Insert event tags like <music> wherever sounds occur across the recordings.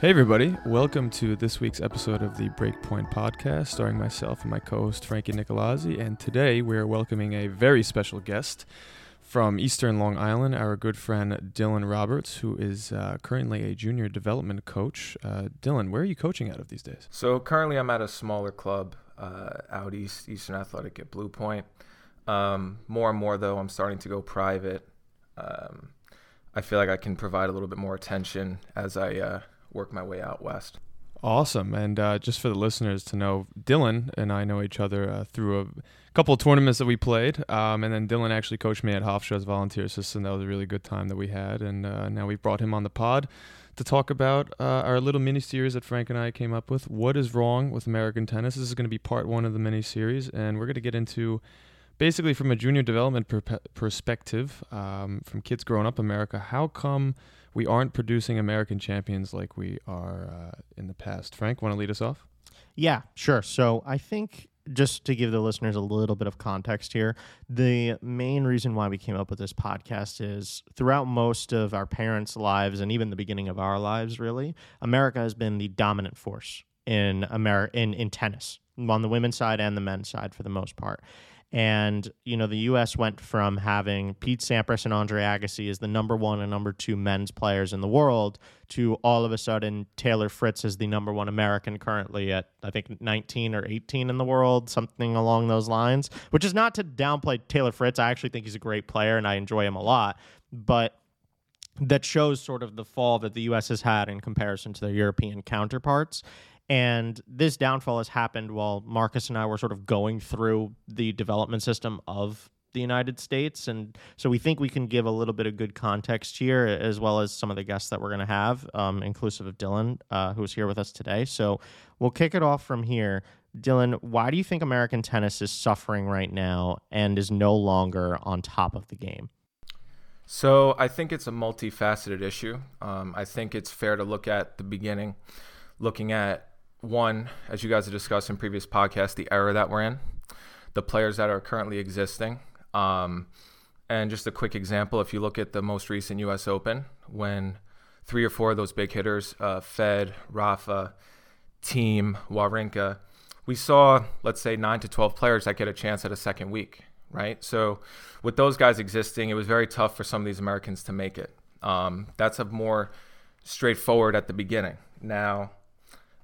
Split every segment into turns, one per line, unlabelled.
Hey, everybody. Welcome to this week's episode of the Breakpoint Podcast, starring myself and my co host, Frankie Nicolazzi. And today we're welcoming a very special guest from Eastern Long Island, our good friend Dylan Roberts, who is uh, currently a junior development coach. Uh, Dylan, where are you coaching out of these days?
So currently I'm at a smaller club uh, out east, Eastern Athletic at Blue Point. Um, more and more, though, I'm starting to go private. Um, I feel like I can provide a little bit more attention as I uh, work my way out west.
Awesome. And uh, just for the listeners to know, Dylan and I know each other uh, through a couple of tournaments that we played. Um, and then Dylan actually coached me at Hofstra's volunteer assistant. That was a really good time that we had. And uh, now we've brought him on the pod to talk about uh, our little mini series that Frank and I came up with. What is wrong with American tennis? This is going to be part one of the mini series. And we're going to get into basically from a junior development per- perspective, um, from kids growing up America, how come we aren't producing American champions like we are uh, in the past? Frank, want to lead us off?
Yeah, sure. So I think just to give the listeners a little bit of context here, the main reason why we came up with this podcast is throughout most of our parents' lives and even the beginning of our lives, really, America has been the dominant force in America in, in tennis on the women's side and the men's side for the most part. And, you know, the U.S. went from having Pete Sampras and Andre Agassi as the number one and number two men's players in the world to all of a sudden Taylor Fritz is the number one American currently at, I think, 19 or 18 in the world, something along those lines, which is not to downplay Taylor Fritz. I actually think he's a great player and I enjoy him a lot. But that shows sort of the fall that the U.S. has had in comparison to their European counterparts. And this downfall has happened while Marcus and I were sort of going through the development system of the United States. And so we think we can give a little bit of good context here, as well as some of the guests that we're going to have, um, inclusive of Dylan, uh, who's here with us today. So we'll kick it off from here. Dylan, why do you think American tennis is suffering right now and is no longer on top of the game?
So I think it's a multifaceted issue. Um, I think it's fair to look at the beginning, looking at one, as you guys have discussed in previous podcasts, the era that we're in, the players that are currently existing. Um, and just a quick example if you look at the most recent US Open, when three or four of those big hitters, uh, Fed, Rafa, Thiem, Wawrinka, we saw, let's say, nine to 12 players that get a chance at a second week, right? So, with those guys existing, it was very tough for some of these Americans to make it. Um, that's a more straightforward at the beginning. Now,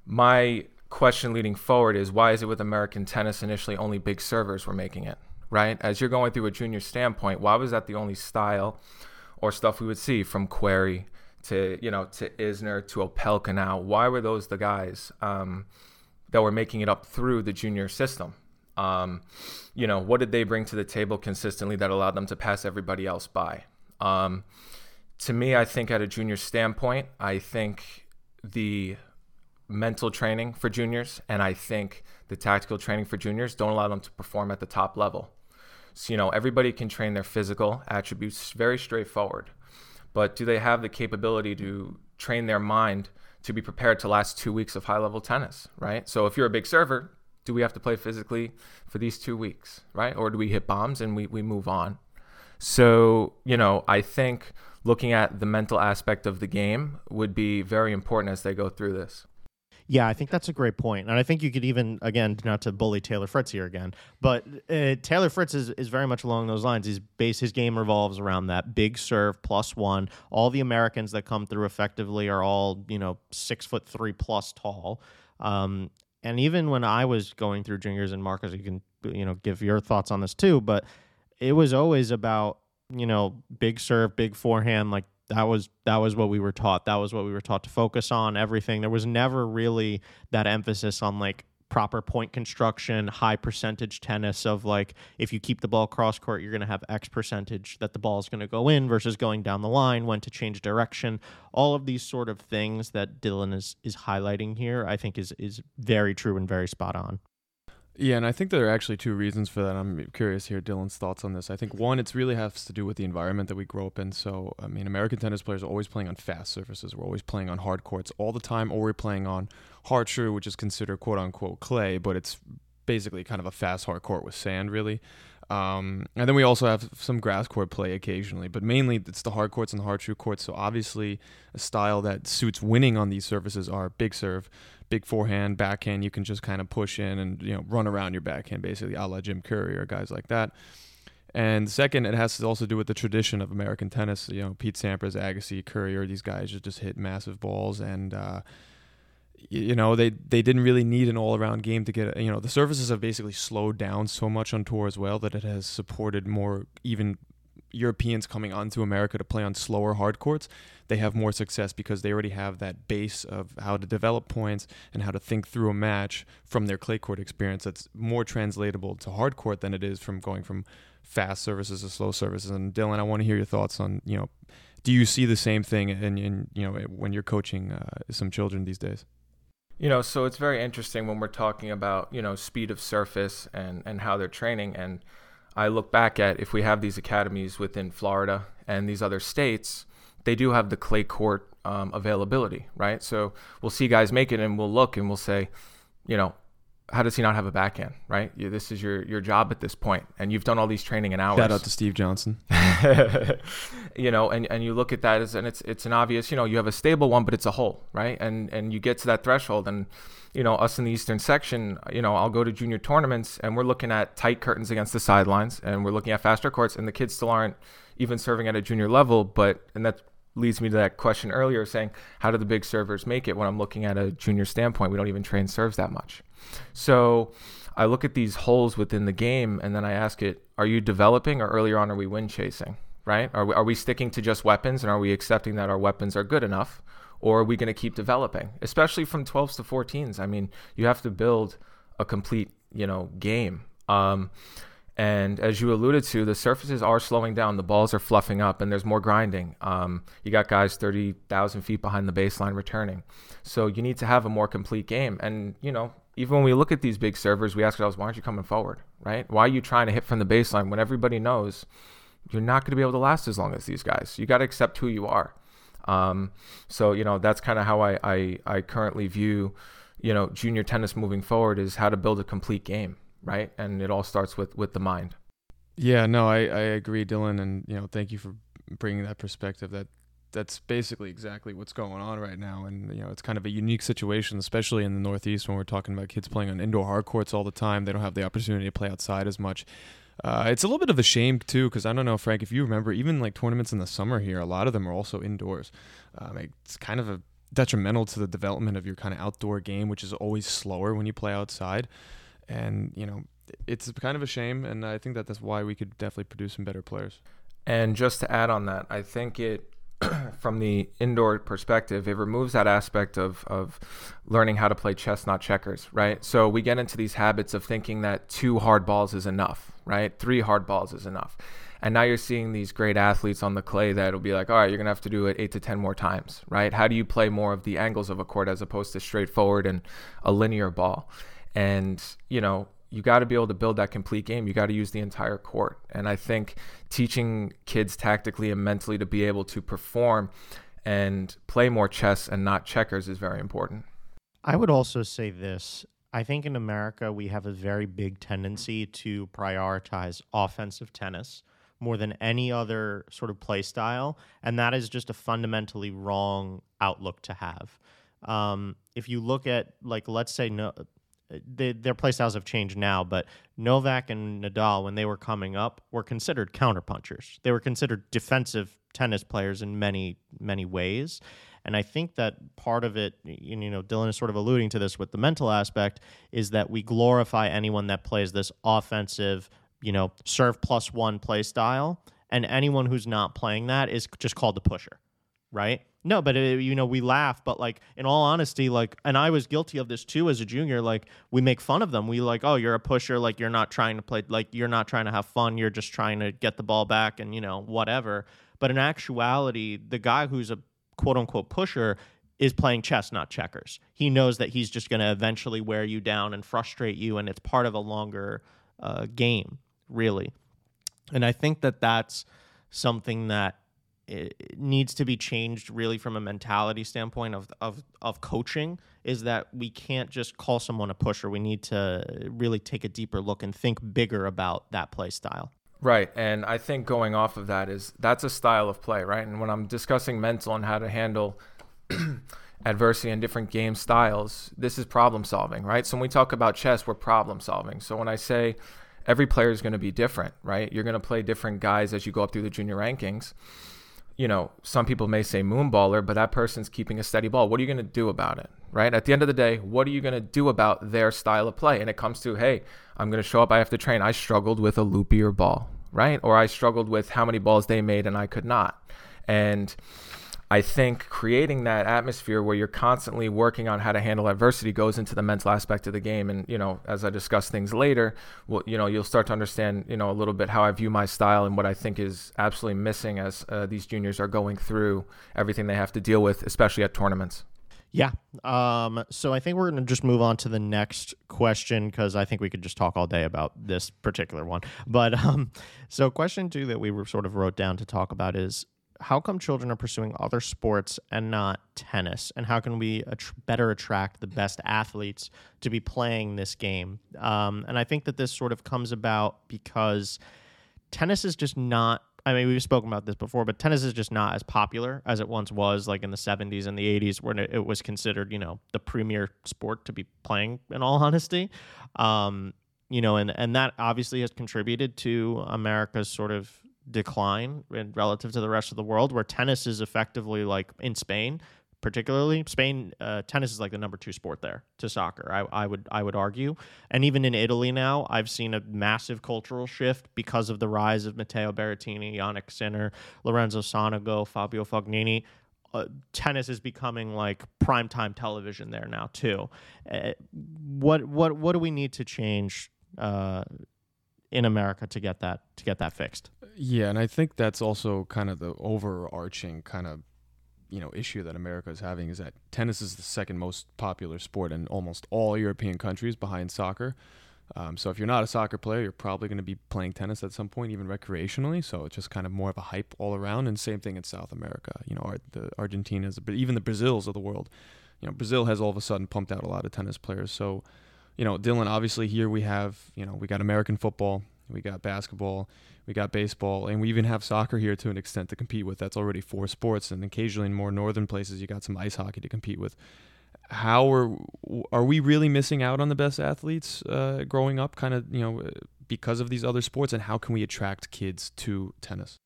my question leading forward is why is it with American tennis initially only big servers were making it, right? As you're going through a junior standpoint, why was that the only style or stuff we would see from Querrey to, you know, to Isner to Opelka now? Why were those the guys um, that were making it up through the junior system? Um, you know, what did they bring to the table consistently that allowed them to pass everybody else by? Um, to me, I think at a junior standpoint, I think the mental training for juniors, and I think the tactical training for juniors don't allow them to perform at the top level. So, you know, everybody can train their physical attributes very straightforward, but do they have the capability to train their mind to be prepared to last two weeks of high level tennis, right? So, if you're a big server, do we have to play physically for these two weeks, right? Or do we hit bombs and we, we move on? So, you know, I think looking at the mental aspect of the game would be very important as they go through this.
Yeah, I think that's a great point, and I think you could even again not to bully Taylor Fritz here again, but uh, Taylor Fritz is, is very much along those lines. His base his game revolves around that big serve plus one. All the Americans that come through effectively are all you know six foot three plus tall. Um, and even when I was going through juniors and Marcus, you can you know give your thoughts on this too, but it was always about you know big serve, big forehand, like that was that was what we were taught. That was what we were taught to focus on everything. There was never really that emphasis on like proper point construction high percentage tennis of like if you keep the ball cross court you're going to have x percentage that the ball is going to go in versus going down the line when to change direction. All of these sort of things that dylan is is highlighting here i think is is very true and very spot on
yeah, and I think there are actually two reasons for that. I'm curious here, Dylan's thoughts on this. I think one, it's really has to do with the environment that we grow up in. So, I mean, American tennis players are always playing on fast surfaces. We're always playing on hard courts all the time, or we're playing on Har-Tru, which is considered quote unquote clay, but it's basically kind of a fast hard court with sand, really. Um, and then we also have some grass court play occasionally, but mainly it's the hard courts and the Har-Tru courts. So obviously, a style that suits winning on these surfaces are big serve, big forehand, backhand. You can just kind of push in and you know run around your backhand, basically, a la Jim Courier or guys like that. And second, it has to also do with the tradition of American tennis. You know, Pete Sampras, Agassi, Courier, these guys just, just hit massive balls and. Uh, you know they they didn't really need an all-around game to get you know the surfaces have basically slowed down so much on tour as well that it has supported more even Europeans coming onto America to play on slower hard courts they have more success because they already have that base of how to develop points and how to think through a match from their clay court experience that's more translatable to hard court than it is from going from fast services to slow services and Dylan I want to hear your thoughts on you know do you see the same thing in, in you know when you're coaching uh, some children these days
you know, so it's very interesting when we're talking about, you know, speed of surface and, and how they're training. And I look back at if we have these academies within Florida and these other states, they do have the clay court um, availability, right? So we'll see guys make it and we'll look and we'll say, you know, how does he not have a backhand, right? You, this is your your job at this point, and you've done all these training and hours.
Shout out to Steve Johnson. <laughs>
you know, and, and you look at that as and it's it's an obvious, you know, you have a stable one, but it's a hole, right? And and you get to that threshold, and you know, us in the eastern section, you know, I'll go to junior tournaments, and we're looking at tight curtains against the sidelines, and we're looking at faster courts, and the kids still aren't even serving at a junior level, but and that leads me to that question earlier, saying how do the big servers make it? When I'm looking at a junior standpoint, we don't even train serves that much. So I look at these holes within the game and then I ask it, are you developing or earlier on are we win chasing? Right? Are we, are we sticking to just weapons and are we accepting that our weapons are good enough? Or are we going to keep developing, especially from 12s to 14s? I mean, you have to build a complete, you know, game. Um, and as you alluded to, the surfaces are slowing down. The balls are fluffing up, and there's more grinding. Um, you got guys 30,000 feet behind the baseline returning. So you need to have a more complete game. And, you know, even when we look at these big servers, we ask ourselves, why aren't you coming forward, right? Why are you trying to hit from the baseline when everybody knows you're not going to be able to last as long as these guys? You got to accept who you are. Um, so, you know, that's kind of how I, I, I currently view, you know, junior tennis moving forward is how to build a complete game right? And it all starts with with the mind.
Yeah, no, I I agree, Dylan, and you know, thank you for bringing that perspective. That that's basically exactly what's going on right now, and you know, it's kind of a unique situation, especially in the Northeast when we're talking about kids playing on indoor hard courts all the time. They don't have the opportunity to play outside as much. Uh, it's a little bit of a shame too, because I don't know, Frank, if you remember, even like tournaments in the summer here, a lot of them are also indoors. Um, it's kind of a detrimental to the development of your kind of outdoor game, which is always slower when you play outside and you know it's kind of a shame and i think that that's why we could definitely produce some better players
and just to add on that i think it <clears throat> from the indoor perspective, it removes that aspect of, of learning how to play chess, not checkers, right? So we get into these habits of thinking that two hard balls is enough, right? Three hard balls is enough. And now you're seeing these great athletes on the clay that'll be like, all right, you're going to have to do it eight to 10 more times, right? How do you play more of the angles of a court as opposed to straightforward and a linear ball? And, you know, you got to be able to build that complete game. You got to use the entire court. And I think teaching kids tactically and mentally to be able to perform and play more chess and not checkers is very important.
I would also say this. I think in America, we have a very big tendency to prioritize offensive tennis more than any other sort of play style. And that is just a fundamentally wrong outlook to have. Um, if you look at, like, let's say, no, they, their playstyles have changed now, but Novak and Nadal, when they were coming up, were considered counterpunchers. They were considered defensive tennis players in many, many ways. And I think that part of it, you know, Dylan is sort of alluding to this with the mental aspect, is that we glorify anyone that plays this offensive, you know, serve plus one play style. And anyone who's not playing that is just called the pusher, right? No, but it, uh, you know we laugh, but like in all honesty, like, and I was guilty of this too as a junior. Like we make fun of them. We like, oh, you're a pusher. Like you're not trying to play. Like you're not trying to have fun. You're just trying to get the ball back and you know whatever. But in actuality, the guy who's a quote unquote pusher is playing chess, not checkers. He knows that he's just going to eventually wear you down and frustrate you, and it's part of a longer uh, game, really. And I think that that's something that needs to be changed really from a mentality standpoint of, of, of coaching is that we can't just call someone a pusher. We need to really take a deeper look and think bigger about that play style.
Right. And I think going off of that is that's a style of play, right? And when I'm discussing mental and how to handle <clears throat> adversity and different game styles, this is problem solving, right? So when we talk about chess, we're problem solving. So when I say every player is going to be different, right? You're going to play different guys as you go up through the junior rankings. You know, some people may say moonballer, but that person's keeping a steady ball. What are you going to do about it, right? At the end of the day, what are you going to do about their style of play? And it comes to, hey, I'm going to show up. I have to train. I struggled with a loopier ball, right? Or I struggled with how many balls they made and I could not. And I think creating that atmosphere where you're constantly working on how to handle adversity goes into the mental aspect of the game. And, you know, as I discuss things later, well, you know, you'll start to understand, you know, a little bit how I view my style and what I think is absolutely missing as uh, these juniors are going through everything they have to deal with, especially at tournaments.
Yeah. Um, so I think we're going to just move on to the next question because I think we could just talk all day about this particular one. But um, so, question two that we sort of wrote down to talk about is how come children are pursuing other sports and not tennis? And how can we better attract the best athletes to be playing this game? Um, and I think that this sort of comes about because tennis is just not. I mean, we've spoken about this before, but tennis is just not as popular as it once was, like in the 70s and the 80s, when it, it was considered, you know, the premier sport to be playing, in all <laughs> honesty. Um, you know, and, and that obviously has contributed to America's sort of decline in, relative to the rest of the world, where tennis is effectively like in Spain, particularly Spain, uh, tennis is like the number two sport there to soccer. I, I would I would argue, and even in Italy now, I've seen a massive cultural shift because of the rise of Matteo Berrettini, Jannik Sinner, Lorenzo Sonego, Fabio Fognini. Uh, tennis is becoming like primetime television there now too. Uh, what what what do we need to change uh, in America to get that to get that fixed.
Yeah, and I think that's also kind of the overarching kind of you know issue that America is having is that tennis is the second most popular sport in almost all European countries behind soccer. Um, so if you're not a soccer player, you're probably going to be playing tennis at some point, even recreationally. So it's just kind of more of a hype all around. And same thing in South America. You know, the Argentinas, but even the Brazils of the world. You know, Brazil has all of a sudden pumped out a lot of tennis players. So you know, Dylan, obviously here we have, you know, we got American football, we got basketball, we got baseball, and we even have soccer here to an extent to compete with. That's already four sports, and occasionally in more northern places, you got some ice hockey to compete with. How are are we really missing out on the best athletes uh, growing up, kind of you know, because of these other sports, and how can we attract kids to tennis?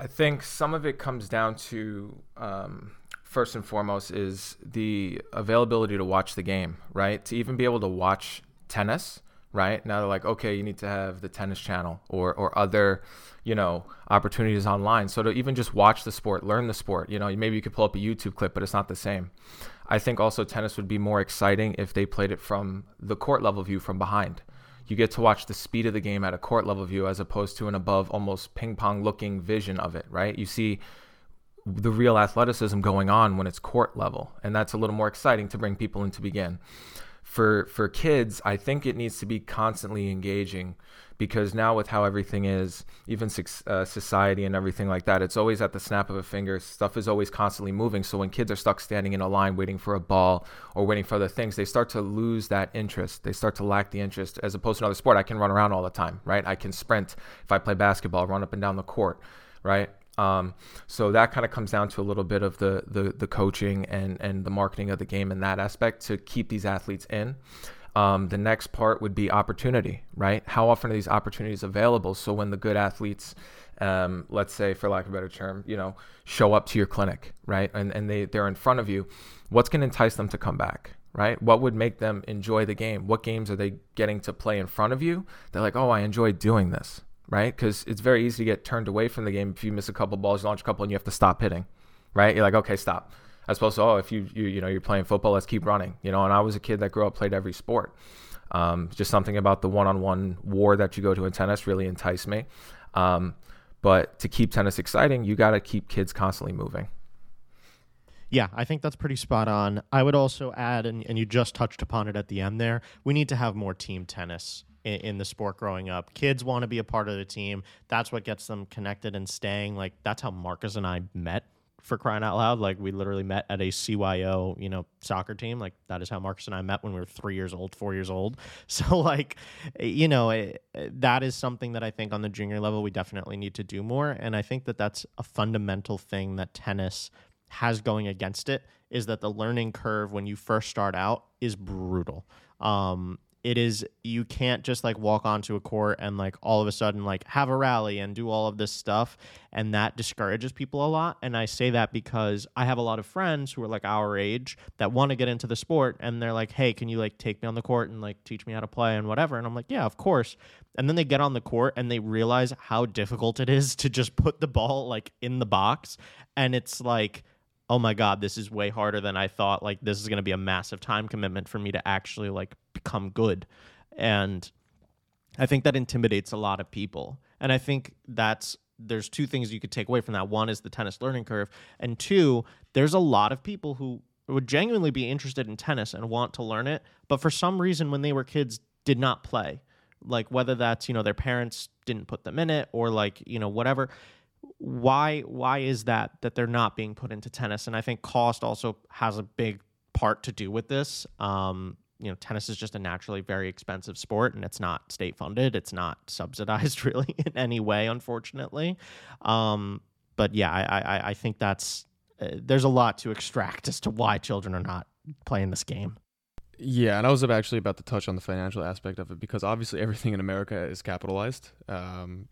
I think some of it comes down to um, first and foremost is the availability to watch the game, right? To even be able to watch tennis, right? Now they're like, okay, you need to have the tennis channel or or other, you know, opportunities online. So to even just watch the sport, learn the sport, you know, maybe you could pull up a YouTube clip, but it's not the same. I think also tennis would be more exciting if they played it from the court level view from behind. You get to watch the speed of the game at a court level view as opposed to an above almost ping pong looking vision of it, right? You see the real athleticism going on when it's court level and that's a little more exciting to bring people in to begin. For for kids i think it needs to be constantly engaging because now with how everything is even uh, society and everything like that it's always at the snap of a finger. Stuff is always constantly moving so when kids are stuck standing in a line waiting for a ball or waiting for other things they start to lose that interest. They start to lack the interest as opposed to another sport i can run around all the time right? I can sprint. If i play basketball run up and down the court right um, so that kind of comes down to a little bit of the, the the coaching and and the marketing of the game in that aspect to keep these athletes in. Um, the next part would be opportunity, right? How often are these opportunities available? So when the good athletes, um, let's say, for lack of a better term, you know, show up to your clinic, right, and and they they're in front of you, what's going to entice them to come back? Right? What would make them enjoy the game? What games are they getting to play in front of you? They're like, oh, I enjoy doing this right? Because it's very easy to get turned away from the game if you miss a couple balls, you launch a couple, and you have to stop hitting, right? You're like, okay, stop. As opposed to, oh, if you you you know you're playing football, let's keep running, you know. And I was a kid that grew up played every sport. Um, just something about the one-on-one war that you go to in tennis really enticed me. Um, but to keep tennis exciting, you got to keep kids constantly moving.
Yeah, I think that's pretty spot on. I would also add, and, and you just touched upon it at the end there, we need to have more team tennis in, in the sport growing up. Kids want to be a part of the team. That's what gets them connected and staying. Like that's how Marcus and I met for crying out loud. Like we literally met at a CYO, you know, soccer team. Like that is how Marcus and I met when we were three years old, four years old. <laughs> So like, you know, it, that is something that I think on the junior level we definitely need to do more. And I think that that's a fundamental thing that tennis has going against it is that the learning curve when you first start out is brutal. Um, it is you can't just like walk onto a court and like all of a sudden like have a rally and do all of this stuff and that discourages people a lot. And i say that because i have a lot of friends who are like our age that want to get into the sport and they're like hey can you like take me on the court and like teach me how to play and whatever? And i'm like yeah of course. And then they get on the court and they realize how difficult it is <laughs> to just put the ball like in the box. And it's like oh my god this is way harder than i thought. Like this is going to be a massive time commitment for me to actually like become good. And i think that intimidates a lot of people. And i think that's there's two things you could take away from that. One is the tennis learning curve. And two there's a lot of people who would genuinely be interested in tennis and want to learn it but for some reason when they were kids did not play. Like whether that's you know their parents didn't put them in it or like you know whatever why why is that that they're not being put into tennis? And i think cost also has a big part to do with this. Um, you know tennis is just a naturally very expensive sport and it's not state funded. It's not <laughs> subsidized <laughs> really in any way unfortunately. Um, but yeah i i, I think that's uh, there's a lot to extract <laughs> as to why children are not playing this game.
Yeah, and I was actually about to touch on the financial aspect of it because obviously everything in America is capitalized. Um,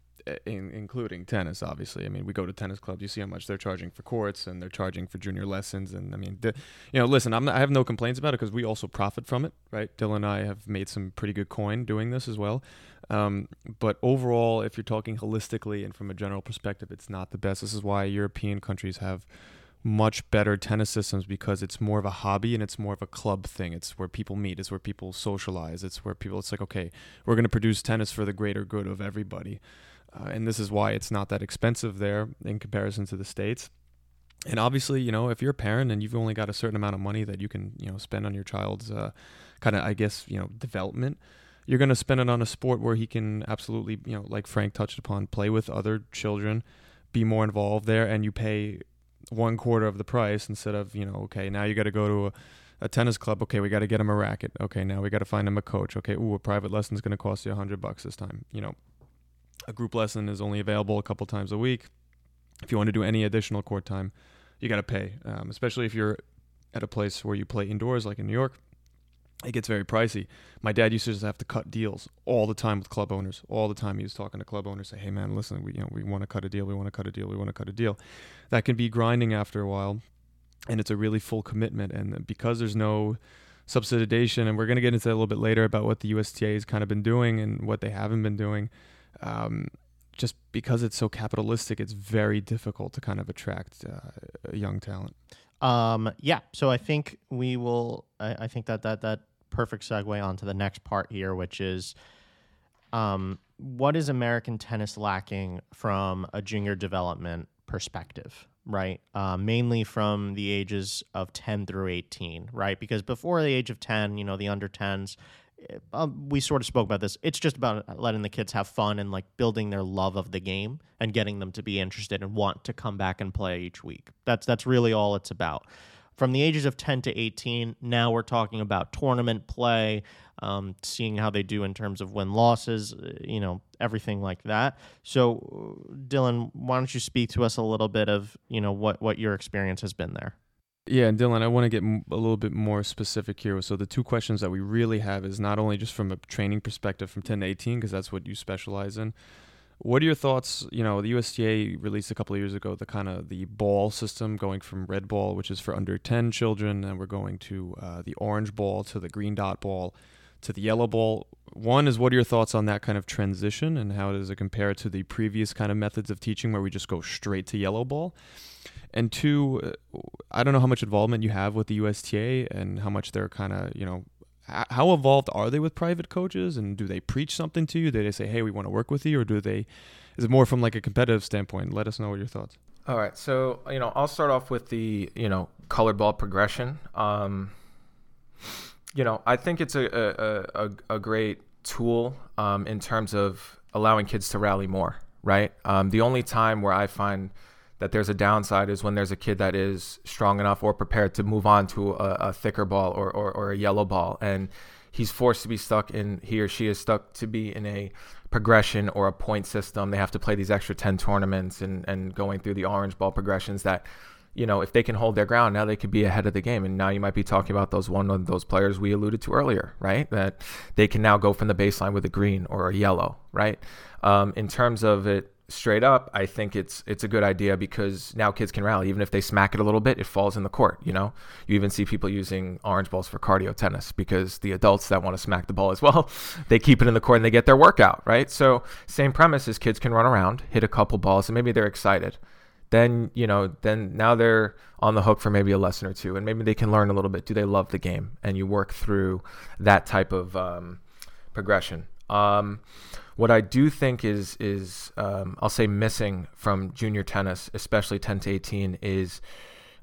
in, including tennis. Obviously, I mean, we go to tennis clubs. You see how much they're charging for courts, and they're charging for junior lessons. And I mean, the, you know, listen, I'm not, I have no complaints about it because we also profit from it, right? Dylan and I have made some pretty good coin doing this as well. Um, but overall, if you're talking holistically and from a general perspective, it's not the best. This is why European countries have much better tennis systems because it's more of a hobby and it's more of a club thing. It's where people meet, it's where people socialize, it's where people, it's like, okay, we're going to produce tennis for the greater good of everybody. Uh, and this is why it's not that expensive there in comparison to the states. And obviously, you know, if you're a parent and you've only got a certain amount of money that you can, you know, spend on your child's uh, kind of, I guess, you know, development, you're going to spend it on a sport where he can absolutely, you know, like Frank touched upon, play with other children, be more involved there, and you pay one quarter of the price instead of, you know, okay, now you got to go to a, a tennis club. Okay, we got to get him a racket. Okay, now we got to find him a coach. Okay, ooh, a private lesson is going to cost you a hundred bucks this time. You know, a group lesson is only available a couple times a week. If you want to do any additional court time, you got to pay, um, especially if you're at a place where you play indoors, like in New York. It gets very pricey. My dad used to just have to cut deals all the time with club owners. All the time he was talking to club owners, say, "Hey man, listen, we you know we want to cut a deal. We want to cut a deal. We want to cut a deal." That can be grinding after a while, and it's a really full commitment. And because there's no subsidization, and we're going to get into that a little bit later about what the USTA has kind of been doing and what they haven't been doing um, just because it's so capitalistic, it's very difficult to kind of attract uh, young talent.
Um, yeah, so I think we will. I, I, think that that that perfect segue onto the next part here, which is, um, what is American tennis lacking from a junior development perspective? Right, uh, mainly from the ages of ten through eighteen, right? Because before the age of ten, you know, the under tens, um, we sort of spoke about this. It's just about letting the kids have fun and like building their love of the game and getting them to be interested and want to come back and play each week. That's that's really all it's about. From the ages of 10 to 18, now we're talking about tournament play, um, seeing how they do in terms of win losses, uh, you know, everything like that. So, Dylan, why don't you speak to us a little bit of you know what what your experience has been there?
Yeah, and Dylan, I want to get a little bit more specific here. So the two questions that we really have is not only just from a training perspective from 10 to 18, because that's what you specialize in. What are your thoughts? You know, the USTA released a couple of years ago the kind of the ball system going from red ball, which is for under 10 children, and we're going to uh, the orange ball to the green dot ball to the yellow ball. One is what are your thoughts on that kind of transition and how does it compare to the previous kind of methods of teaching where we just go straight to yellow ball? And two, uh, I don't know how much involvement you have with the USTA and how much they're kind of, you know, how involved are they with private coaches and do they preach something to you? Do they say, "Hey, we want to work with you," or do they? Is it more from like a competitive standpoint? Let us know what your thoughts.
All right, so you know, I'll start off with the you know colored ball progression. Um, you know, I think it's a a, a, a great tool um, in terms of allowing kids to rally more, right? Um, the only time where I find that there's a downside is when there's a kid that is strong enough or prepared to move on to a, a thicker ball or, or, or a yellow ball. And he's forced to be stuck in, he or she is stuck to be in a progression or a point system. They have to play these extra 10 tournaments and, and going through the orange ball progressions that you know, if they can hold their ground, now they could be ahead of the game. And now you might be talking about those one of those players we alluded to earlier, right? That they can now go from the baseline with a green or a yellow, right? Um, in terms of it straight up, I think it's it's a good idea because now kids can rally. Even if they smack it a little bit, it falls in the court. You know, you even see people using orange balls for cardio tennis because the adults that want to smack the ball as well, <laughs> they keep it in the court and they get their workout, right? So same premise is kids can run around, hit a couple balls, and maybe they're excited then you know then now they're on the hook for maybe a lesson or two and maybe they can learn a little bit do they love the game and you work through that type of um, progression um, what i do think is is um, i'll say missing from junior tennis especially 10 to 18 is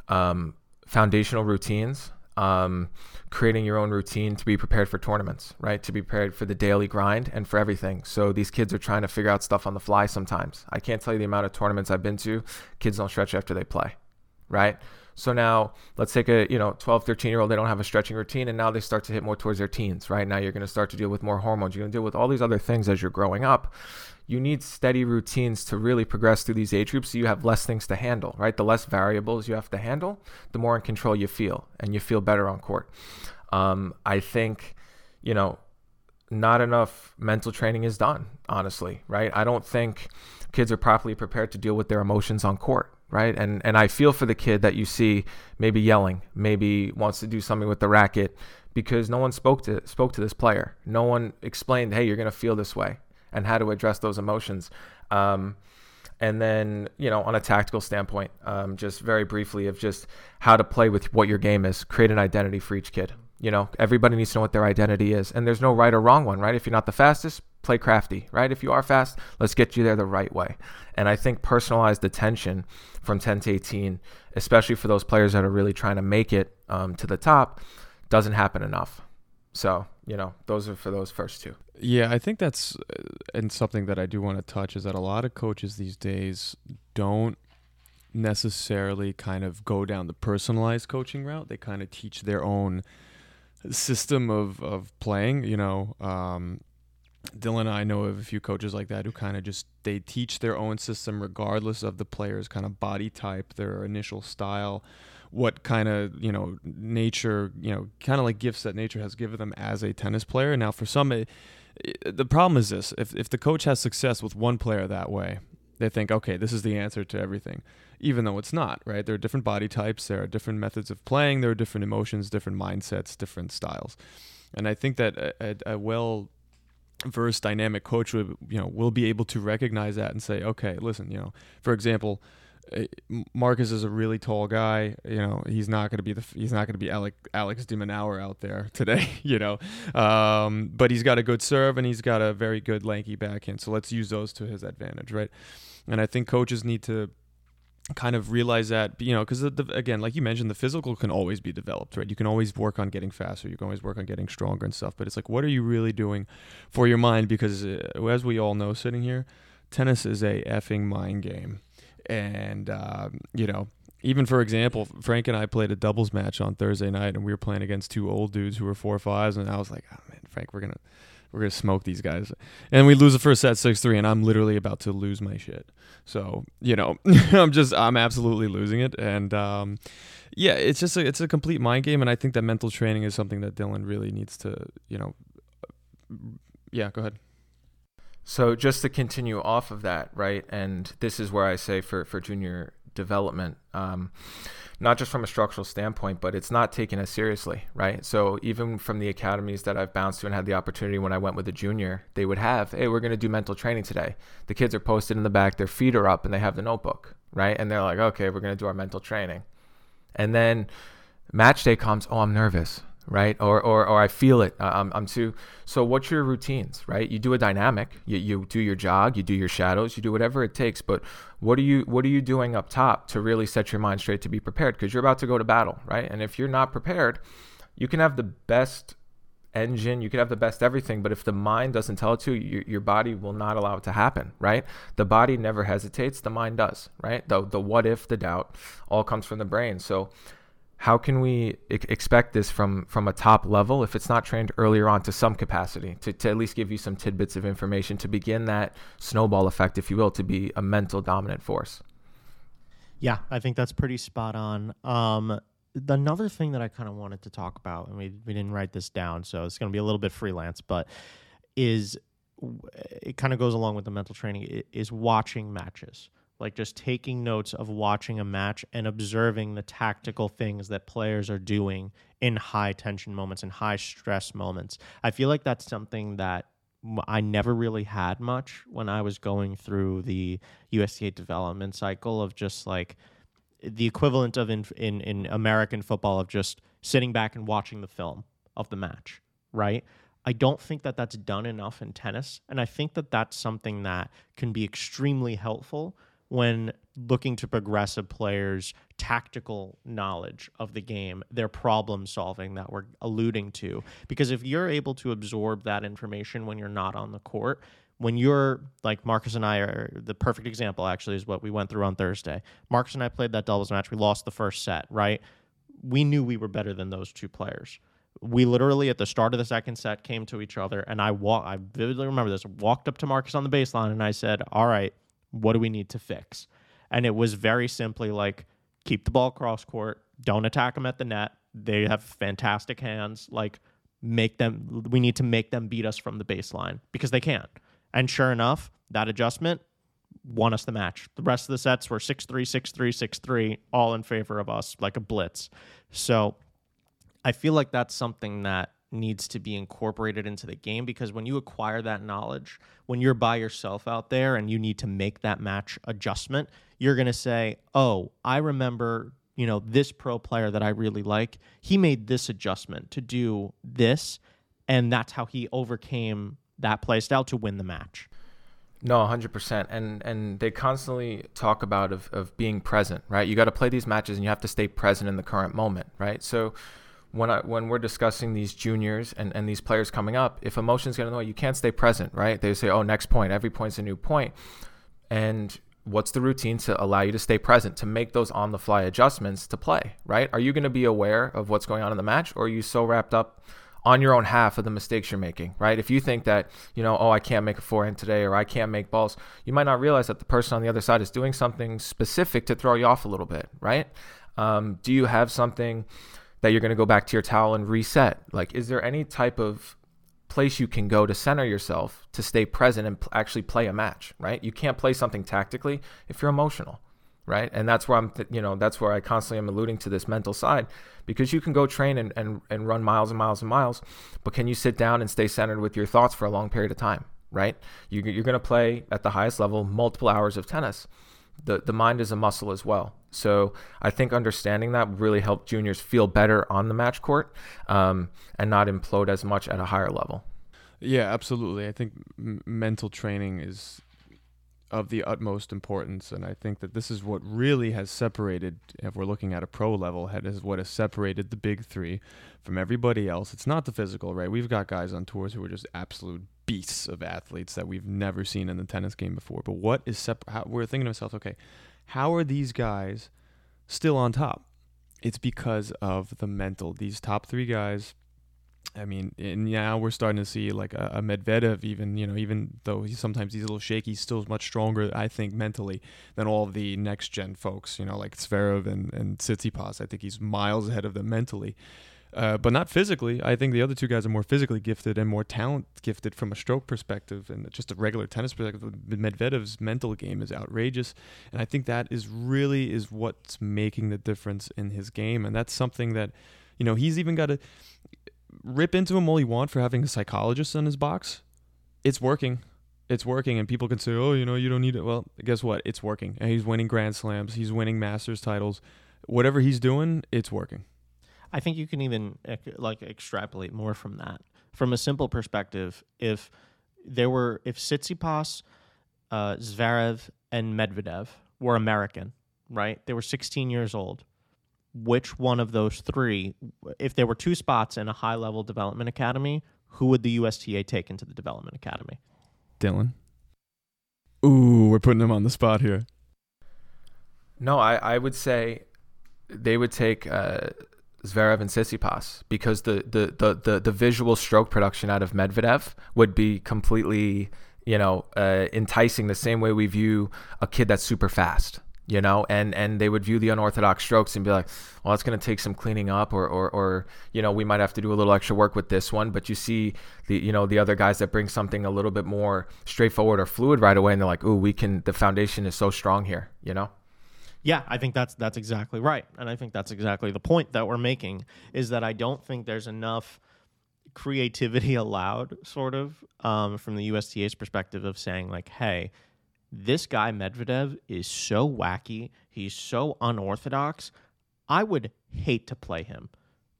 um, foundational routines um, creating your own routine to be prepared for tournaments, right? To be prepared for the daily grind and for everything. So these kids are trying to figure out stuff on the fly sometimes. I can't tell you the amount of tournaments I've been to, kids don't stretch after they play, right? So now let's take a, you know, 12, 13 year old, they don't have a stretching routine and now they start to hit more towards their teens, right? Now you're going to start to deal with more hormones. You're going to deal with all these other things as you're growing up you need steady routines to really progress through these age groups so you have less things to handle, right? The less variables you have to handle, the more in control you feel and you feel better on court. Um, I think, you know, not enough mental training is done, honestly, right? I don't think kids are properly prepared to deal with their emotions on court, right? And and I feel for the kid that you see maybe yelling, maybe wants to do something with the racket because no one spoke to spoke to this player. No one explained, "Hey, you're to feel this way." and how to address those emotions. Um, and then, you know, on a tactical standpoint, um, just very briefly of just how to play with what your game is, create an identity for each kid. You know, everybody needs to know what their identity is, and there's no right or wrong one, right? If you're not the fastest, play crafty, right? If you are fast, let's get you there the right way. And I think personalized attention from 10 to 18, especially for those players that are really trying to make it um, to the top, doesn't happen enough. So, you know, those are for those first two.
Yeah, I think that's uh, and something that I do want to touch is that a lot of coaches these days don't necessarily kind of go down the personalized coaching route. They kind of teach their own system of of playing. You know, um, Dylan and I know of a few coaches like that who kind of just they teach their own system regardless of the player's kind of body type, their initial style what kind of you know nature you know kind of like gifts that nature has given them as a tennis player now for some it, the problem is this if, if the coach has success with one player that way they think okay this is the answer to everything even though it's not right there are different body types there are different methods of playing there are different emotions different mindsets different styles and i think that a, a, a well versed dynamic coach would you know will be able to recognize that and say okay listen you know for example uh, Marcus is a really tall guy. You know, he's not going to be the he's not going to be Alex Alex de out there <laughs> today. <laughs> You know, um, but he's got a good serve and he's got a very good lanky backhand. So let's use those to his advantage, right? And I think coaches need to kind of realize that you know because again like you mentioned the physical can always be developed right? You can always work on getting faster. You can always work on getting stronger and stuff but it's like what are you really doing for your mind? Because uh, as we all know sitting here tennis is a effing mind game. And um, you know even for example, Frank and I played a doubles match on Thursday night, and we were playing against two old dudes who were four fives, and I was like, "Oh man, Frank, we're gonna we're gonna smoke these guys," and we lose the first set six three, and I'm literally about to lose my shit. So you know, <laughs> I'm just I'm absolutely losing it, and um, yeah, it's just a, it's a complete mind game, and I think that mental training is something that Dylan really needs to you know, yeah, go ahead.
So just to continue off of that, right? And this is where I say for for junior development, um, not just from a structural standpoint, but it's not taken as seriously, right? So even from the academies that I've bounced to and had the opportunity when I went with a junior, they would have, hey, we're going to do mental training today. The kids are posted in the back, their feet are up, and they have the notebook, right? And they're like, okay, we're going to do our mental training. And then match day comes, oh, I'm nervous right? Or, or, or I feel it. I'm, I'm too. So, what's your routines, right? You do a dynamic. You, you do your jog. You do your shadows. You do whatever it takes. But what are you what are you doing up top to really set your mind straight to be prepared? Because you're about to go to battle, right? And if you're not prepared, you can have the best engine, you could have the best everything, but if the mind doesn't tell it to, your, your body will not allow it to happen, right? The body never hesitates, the mind does, right? The, the what if, the doubt, all comes from the brain. So, how can we expect this from from a top level if it's not trained earlier on to some capacity to, to at least give you some tidbits of information to begin that snowball effect if you will to be a mental dominant force?
Yeah i think that's pretty spot on. Um, another thing that I kind of wanted to talk about, and we, we didn't write this down, so it's going to be a little bit freelance, but is it kind of goes along with the mental training is watching matches like just taking notes of watching a match and observing the tactical things that players are doing in high tension moments and high stress moments. I feel like that's something that I never really had much when I was going through the USTA development cycle of just like the equivalent of in, in in American football of just sitting back and watching the film of the match, right? I don't think that that's done enough in tennis, and I think that that's something that can be extremely helpful when looking to progress a player's tactical knowledge of the game, their problem solving that we're alluding to. Because if you're able to absorb that information when you're not on the court, when you're like Marcus and I are the perfect example, actually, is what we went through on Thursday. Marcus and I played that doubles match. We lost the first set, right? We knew we were better than those two players. We literally at the start of the second set came to each other, and I walk. I vividly remember this. Walked up to Marcus on the baseline, and I said, "All right, what do we need to fix?" And it was very simply like, keep the ball cross court, don't attack them at the net. They have fantastic hands. Like, make them. We need to make them beat us from the baseline because they can't. And sure enough, that adjustment won us the match. The rest of the sets were 6 3, 6 3, 6 3, all in favor of us, like a blitz. So I feel like that's something that needs to be incorporated into the game because when you acquire that knowledge, when you're by yourself out there and you need to make that match adjustment, you're going to say, "Oh, I remember, you know, this pro player that I really like, he made this adjustment to do this, and that's how he overcame that play style to win the match."
No, 100%. And and they constantly talk about of, of being present, right? You got to play these matches and you have to stay present in the current moment, right? So when I, when we're discussing these juniors and, and these players coming up, if emotions get in the way, you can't stay present, right? They say, oh, next point, every point's a new point. And what's the routine to allow you to stay present, to make those on the fly adjustments to play, right? Are you going to be aware of what's going on in the match or are you so wrapped up on your own half of the mistakes you're making, right? If you think that, you know, oh, I can't make a forehand today or I can't make balls, you might not realize that the person on the other side is doing something specific to throw you off a little bit, right? Um, do you have something that you're going to go back to your towel and reset? Like, is there any type of place you can go to center yourself to stay present and p- actually play a match, right? You can't play something tactically if you're emotional, right? And that's where I'm, th- you know, that's where I constantly am alluding to this mental side because you can go train and, and, and run miles and miles and miles, but can you sit down and stay centered with your thoughts for a long period of time, right? You, you're going to play at the highest level multiple hours of tennis. The, the mind is a muscle as well. So I think understanding that really helped juniors feel better on the match court um, and not implode as much at a higher level.
Yeah, absolutely. I think m- mental training is of the utmost importance, and I think that this is what really has separated. If we're looking at a pro level, is what has separated the big three from everybody else. It's not the physical, right? We've got guys on tours who are just absolute beasts of athletes that we've never seen in the tennis game before. But what is separate? We're thinking to ourselves, okay, how are these guys still on top? It's because of the mental. These top three guys. I mean, and now we're starting to see like a, a Medvedev, even you know, even though he's sometimes he's a little shaky, he's still much stronger, I think, mentally than all the next gen folks. You know, like Zverev and and Tsitsipas. I think he's miles ahead of them mentally uh, but not physically. I think the other two guys are more physically gifted and more talent gifted from a stroke perspective and just a regular tennis perspective. Medvedev's mental game is outrageous, and I think that is really is what's making the difference in his game, and that's something that, you know, he's even got to rip into him all he want for having a psychologist in his box. It's working. It's working, and people can say, "Oh, you know, you don't need it." Well, guess what? It's working, and he's winning Grand Slams. He's winning Masters titles. Whatever he's doing, it's working.
I think you can even like extrapolate more from that. From a simple perspective, if there were if Tsitsipas, uh, Zverev, and Medvedev were American, right? They were 16 years old. which one of those three, if there were two spots in a high level development academy, who would the USTA take into the development academy?
Dylan. Ooh, we're putting him on the spot here.
No, I, I would say they would take uh, Zverev and Tsitsipas because the, the, the, the, the visual stroke production out of Medvedev would be completely, you know, uh, enticing the same way we view a kid that's super fast you know, and and they would view the unorthodox strokes and be like, well, it's going to take some cleaning up, or, or or you know, we might have to do a little extra work with this one. But you see the you know the other guys that bring something a little bit more straightforward or fluid right away, and they're like, ooh, we can. The foundation is so strong here, you know.
Yeah, I think that's that's exactly right, and I think that's exactly the point that we're making is that I don't think there's enough creativity <laughs> allowed, sort of, um, from the USTA's perspective of saying like, hey this guy Medvedev is so wacky. He's so unorthodox. I would hate to play him.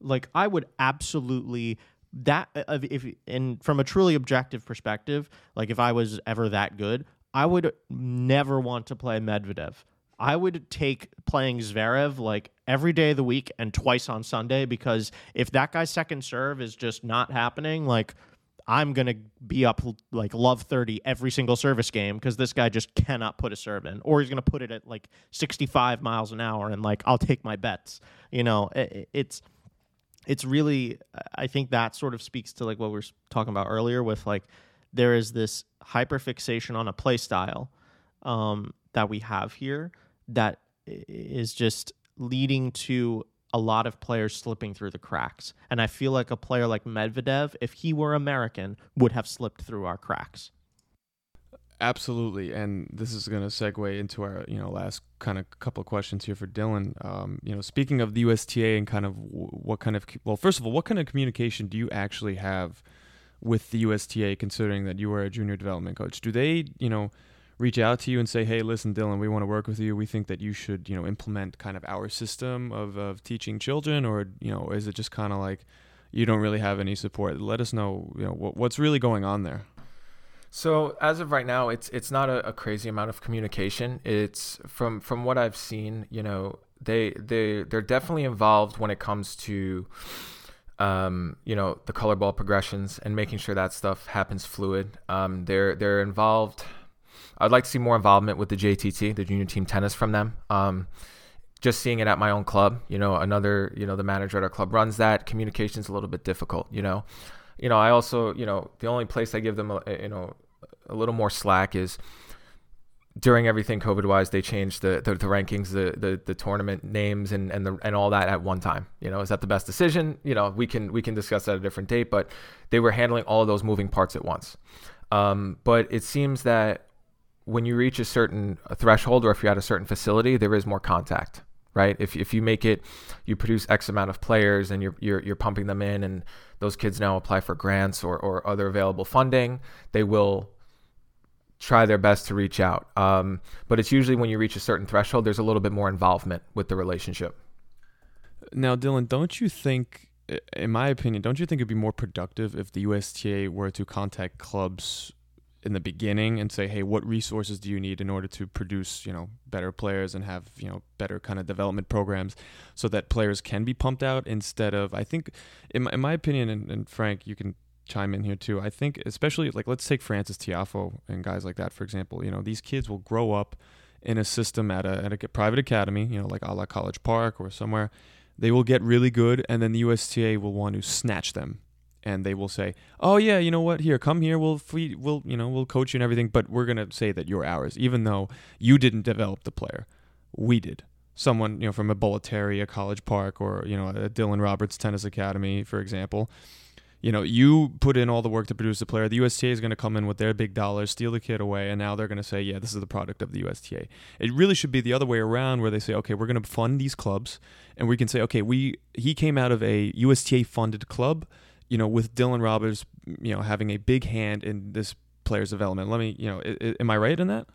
Like I would absolutely that uh, if and from a truly objective perspective, like if I was ever that good, I would never want to play Medvedev. I would take playing Zverev like every day of the week and twice on Sunday because if that guy's second serve is just not happening, like I'm to be up like love 30 every single service game because this guy just cannot put a serve in, or he's to put it at like 65 miles an hour, and like I'll take my bets. You know, it, it's it's really I think that sort of speaks to like what we were talking about earlier with like there is this hyper fixation on a play style um, that we have here that is just leading to a lot of players slipping through the cracks. And I feel like a player like Medvedev, if he were American, would have slipped through our cracks.
Absolutely, and this is going to segue into our you know last kind of couple of questions here for Dylan. Um, you know, speaking of the USTA and kind of what kind of well, first of all, what kind of communication do you actually have with the USTA, considering that you are a junior development coach? Do they you know reach out to you and say, "Hey, listen, Dylan, we want to work with you. We think that you should, you know, implement kind of our system of of teaching children," or you know, is it just kind of like you don't really have any support? Let us know, you know, what, what's really going on there.
So as of right now, it's it's not a, a, crazy amount of communication. It's from from what I've seen, you know, they they they're definitely involved when it comes to um, you know, the color ball progressions and making sure that stuff happens fluid. Um, they're they're involved I'd like to see more involvement with the JTT, the junior team tennis from them. Um, just seeing it at my own club, you know, another, you know, the manager at our club runs that. Communication's a little bit difficult, you know. You know, I also, you know, the only place I give them, a, you know, a little more slack is during everything COVID wise, they changed the, the, the, rankings, the, the, the tournament names and, and the, and all that at one time, you know, is that the best decision? You know, we can, we can discuss that at a different date, but they were handling all those moving parts at once. Um, but it seems that when you reach a certain threshold or if you're at a certain facility, there is more contact, right? If, if you make it, you produce X amount of players and you're, you're, you're pumping them in and those kids now apply for grants or, or other available funding, they will try their best to reach out. Um, but it's usually when you reach a certain threshold, there's a little bit more involvement with the relationship.
Now, Dylan, don't you think, in my opinion, don't you think it'd be more productive if the USTA were to contact clubs in the beginning and say, hey, what resources do you need in order to produce, you know, better players and have, you know, better kind of development programs so that players can be pumped out instead of, I think, in my, in my opinion, and, and Frank, you can chime in here too. I think, especially like, let's take Frances Tiafoe and guys like that, for example, you know, these kids will grow up in a system at a, at a private academy, you know, like a la College Park or somewhere. They will get really good, and then the USTA will want to snatch them and they will say, "Oh yeah, you know what? Here, come here. We'll we'll you know we'll coach you and everything, but we're gonna say that you're ours, even though you didn't develop the player, we did. Someone you know from a Bollettieri, a College Park, or you know a Dylan Roberts Tennis Academy, for example." You know, you put in all the work to produce the player. The USTA is going to come in with their big dollars, steal the kid away, and now they're going to say, "Yeah, this is the product of the USTA." It really should be the other way around, where they say, "Okay, we're going to fund these clubs, and we can say, okay, we he came out of a USTA funded club." You know, with Dylan Roberts, you know, having a big hand in this player's development. Let me, you know, I, I, am I right in that?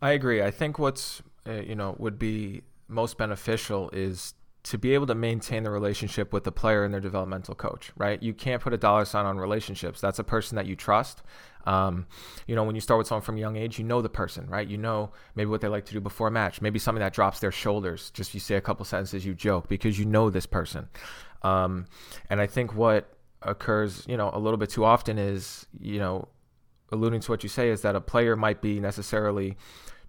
I agree. I think what's, uh, you know, would be most beneficial is to be able to maintain the relationship with the player and their developmental coach, right? You can't put a dollar sign on relationships. That's a person that you trust. Um, you know, when you start with someone from a young age, you know the person, right? You know maybe what they like to do before a match, maybe something that drops their shoulders. Just you say a couple sentences, you joke because you know this person. Um, and I think what occurs, you know, a little bit too often is, you know, alluding to what you say is that a player might be necessarily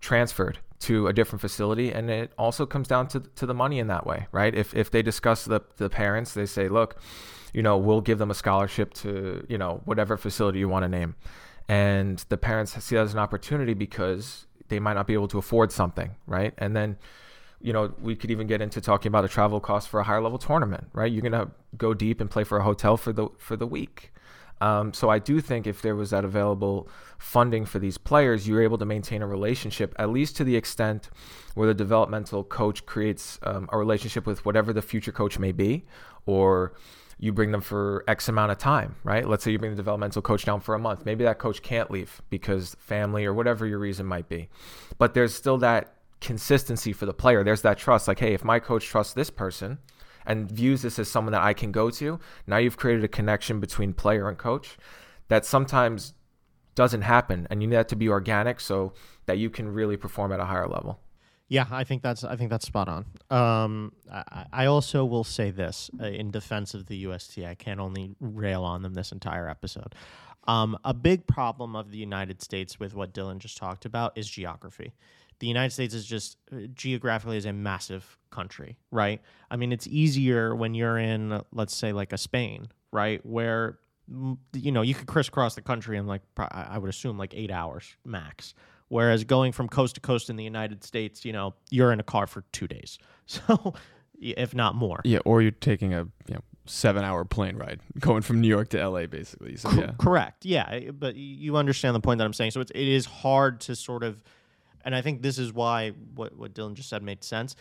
transferred to a different facility. And it also comes down to, to the money in that way right? If, if they discuss the, the parents they say look you know we'll give them a scholarship to you know whatever facility you want to name. And the parents see that as an opportunity because they might not be able to afford something right? And then you know we could even get into talking about a travel cost for a higher level tournament right you're to go deep and play for a hotel for the for the week um, so I do think if there was that available funding for these players, you're able to maintain a relationship, at least to the extent where the developmental coach creates um, a relationship with whatever the future coach may be, or you bring them for X amount of time, right? Let's say you bring the developmental coach down for a month. Maybe that coach can't leave because family or whatever your reason might be. But there's still that consistency for the player. There's that trust. Like, hey, if my coach trusts this person, and views this as someone that I can go to, now you've created a connection between player and coach that sometimes doesn't happen. And you need that to be organic so that you can really perform at a higher level.
Yeah, I think that's I think that's spot on. Um, I, I, also will say this uh, in defense of the USTA. I can't only rail on them this entire episode. Um, a big problem of the United States with what Dylan just talked about is geography the United States is just uh, geographically is a massive country, right? I mean, it's easier when you're in, let's say, like a Spain, right, where you know you could crisscross the country in like I would assume like eight hours max. Whereas going from coast to coast in the United States, you know, you're in a car for two days, <laughs> so if not more.
Yeah, or you're taking a you know seven hour plane ride <laughs> going from New York to LA, basically. So yeah,
correct. Yeah, but you understand the point that I'm saying. So it's it is hard to sort of and I think this is why what, what Dylan just said made sense.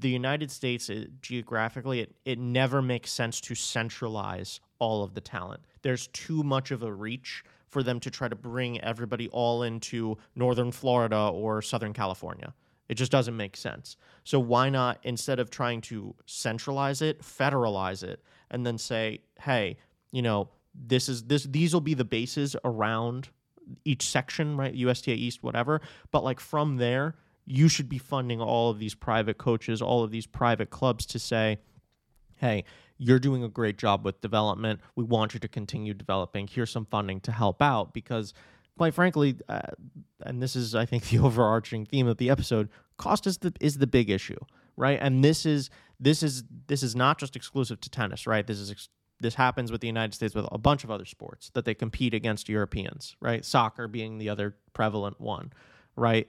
The United States, it, geographically, it, it never makes sense to centralize all of the talent. There's too much of a reach for them to try to bring everybody all into Northern Florida or Southern California. It just doesn't make sense. So why not, instead of trying to centralize it, federalize it, and then say, hey, you know, this is this these will be the bases around each section, right? USTA East, whatever. But like from there, you should be funding all of these private coaches, all of these private clubs to say, hey, you're doing a great job with development. We want you to continue developing. Here's some funding to help out because, quite frankly, uh, and this is, I think, the <laughs> overarching theme of the episode: cost is the is the big issue, right? And this is this is this is not just exclusive to tennis, right? This is ex- this happens with the United States with a bunch of other sports that they compete against Europeans, right? Soccer being the other prevalent one, right?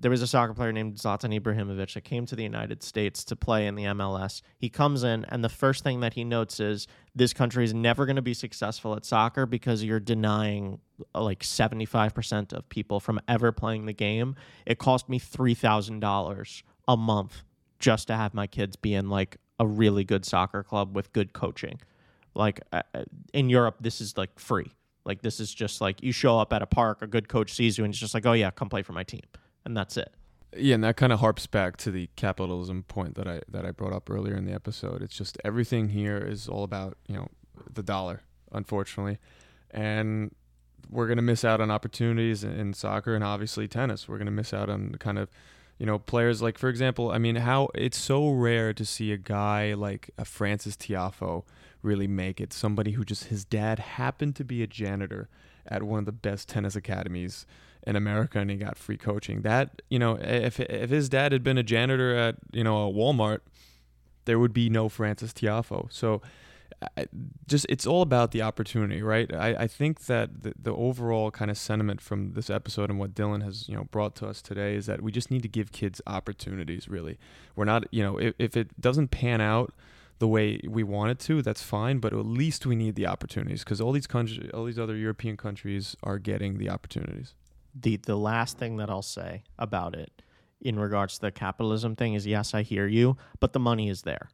There was a soccer player named Zlatan Ibrahimovic that came to the United States to play in the MLS. He comes in, and the first thing that he notes is this country is never going to be successful at soccer because you're denying like 75% of people from ever playing the game. It cost me $3,000 a month just to have my kids be in like a really good soccer club with good coaching like uh, uh, in Europe, this is like free. Like this is just like you show up at a park, a good coach sees you, and it's just like, oh yeah, come play for my team, and that's it.
Yeah, and that kind of harps back to the capitalism point that I that I brought up earlier in the episode. It's just everything here is all about you know the dollar, unfortunately, and we're gonna miss out on opportunities in, soccer and obviously tennis. We're gonna miss out on kind of you know players like for example, I mean how it's so rare to see a guy like a Frances Tiafoe really make it. Somebody who just his dad happened to be a janitor at one of the best tennis academies in America and he got free coaching. That, you know, if if his dad had been a janitor at, you know, a Walmart, there would be no Frances Tiafoe. So I, just it's all about the opportunity, right? I, I think that the, the overall kind of sentiment from this episode and what Dylan has you know brought to us today is that we just need to give kids opportunities. Really, we're not you know if, if it doesn't pan out the way we want it to, that's fine. But at least we need the opportunities because all these countries, all these other European countries are getting the opportunities.
The the last thing that I'll say about it in regards to the capitalism thing is yes, I hear you, but the money is there.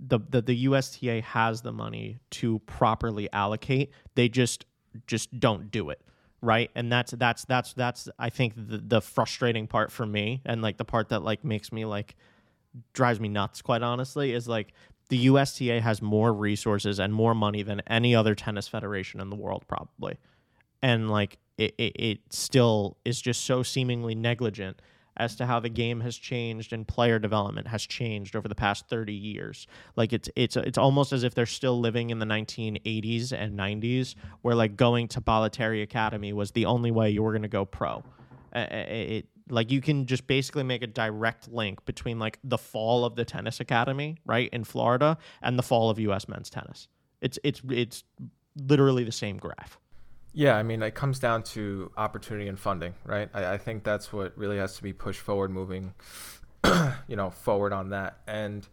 The, the the USTA has the money to properly allocate. They just just don't do it right and that's that's that's that's i think the, the frustrating part for me and like the part that like makes me like drives me nuts, quite honestly, is like the USTA has more resources and more money than any other tennis federation in the world, probably. And like it, it, it still is just so seemingly negligent as to how the game has changed and player development has changed over the past 30 years. Like it's it's it's almost as if they're still living in the 1980s and 90s where like going to Bollettieri Academy was the only way you were going to go pro. it, like you can just basically make a direct link between like the fall of the tennis academy, right, in Florida and the fall of US men's tennis. It's it's it's literally the same graph.
Yeah, I mean, it comes down to opportunity and funding, right? I, I think that's what really has to be pushed forward, moving, <clears throat> you know, forward on that. And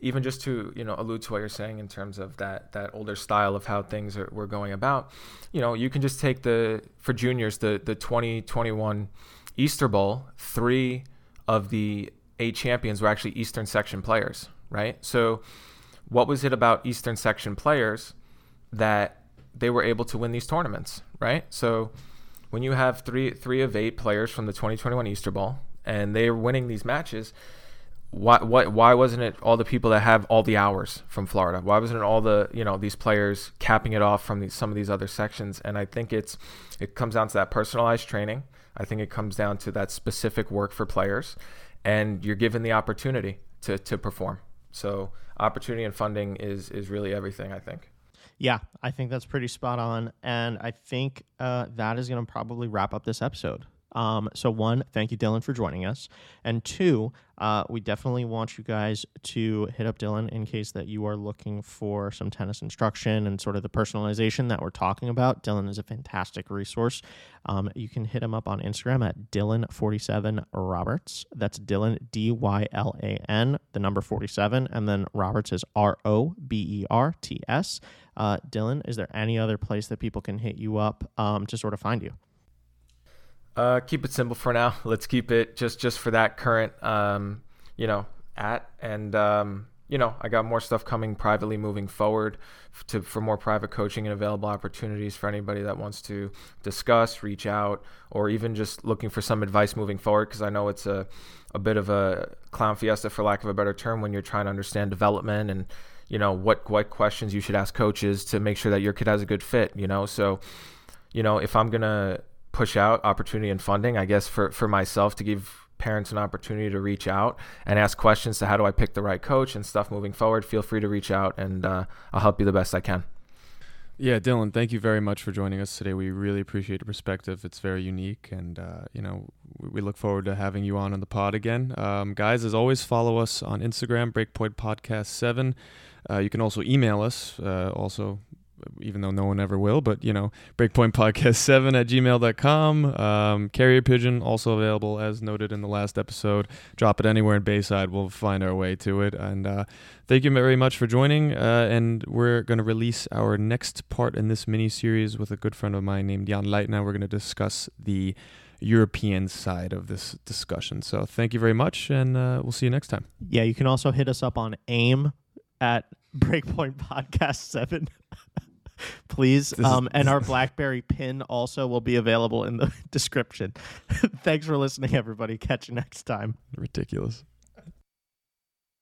even just to you know allude to what you're saying in terms of that that older style of how things are were going about, you know, you can just take the for juniors the the 2021 Easter Bowl. Three of the eight champions were actually Eastern Section players, right? So, what was it about Eastern Section players that they were able to win these tournaments, right? So when you have three three of eight players from the 2021 Easter Bowl and they're winning these matches, why why why wasn't it all the people that have all the hours from Florida? Why wasn't it all the you know these players capping it off from these, some of these other sections? And I think it's it comes down to that personalized training. I think it comes down to that specific work for players, and you're given the opportunity to to perform. So opportunity and funding is is really everything. I think.
Yeah, I think that's pretty spot on. And I think uh, that is going to probably wrap up this episode. Um, so, one, thank you, Dylan, for joining us. And two, uh, we definitely want you guys to hit up Dylan in case that you are looking for some tennis instruction and sort of the personalization that we're talking about. Dylan is a fantastic resource. Um, you can hit him up on Instagram at Dylan47Roberts. That's Dylan, D Y L A N, the number 47, and then Roberts is R O B E R T S. Uh, Dylan, is there any other place that people can hit you up um, to sort of find you?
Uh, keep it simple for now. <laughs> Let's keep it just just for that current, um, you know, at and um, you know, I got more stuff coming privately moving forward to for more private coaching and available opportunities for anybody that wants to discuss, reach out, or even just looking for some advice moving forward. Because I know it's a a bit of a clown fiesta, for lack of a better term, when you're trying to understand development and you know what what questions you should ask coaches to make sure that your kid has a good fit. You know, so you know if I'm gonna push out opportunity and funding, I guess for for myself to give parents an opportunity to reach out and ask questions to how do I pick the right coach and stuff moving forward, feel free to reach out and uh, I'll help you the best I can.
Yeah, Dylan, thank you very much for joining us today. We really appreciate your perspective. It's very unique, and uh, you know we look forward to having you on in the pod again. Um, guys, as always, follow us on Instagram, Breakpoint Podcast Seven. Uh, you can also email us. Uh, also, even though no one ever will, but you know, breakpoint podcast 7 at gmail.com. Um, carrier pigeon also available as noted in the last episode. Drop it anywhere in Bayside. We'll find our way to it. And uh, thank you very much for joining. Uh, and we're going to release our next part in this mini series with a good friend of mine named Jan Leitner. We're going to discuss the European side of this discussion. So thank you very much, and uh, we'll see you next time.
Yeah, you can also hit us up on AIM at <laughs> Breakpoint Podcast 7. <laughs> <laughs> please. Um, and our BlackBerry pin also will be available in the <laughs> description. <laughs> Thanks for listening, everybody. Catch you next time.
Ridiculous.